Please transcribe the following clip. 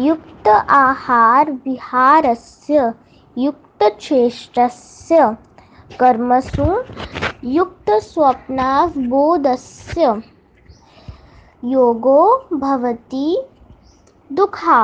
युक्त आहार विहारस्य युक्तचेष्टस्य कर्मसु युक्तस्वप्नावबोधस्य योगो भवति दुःखा।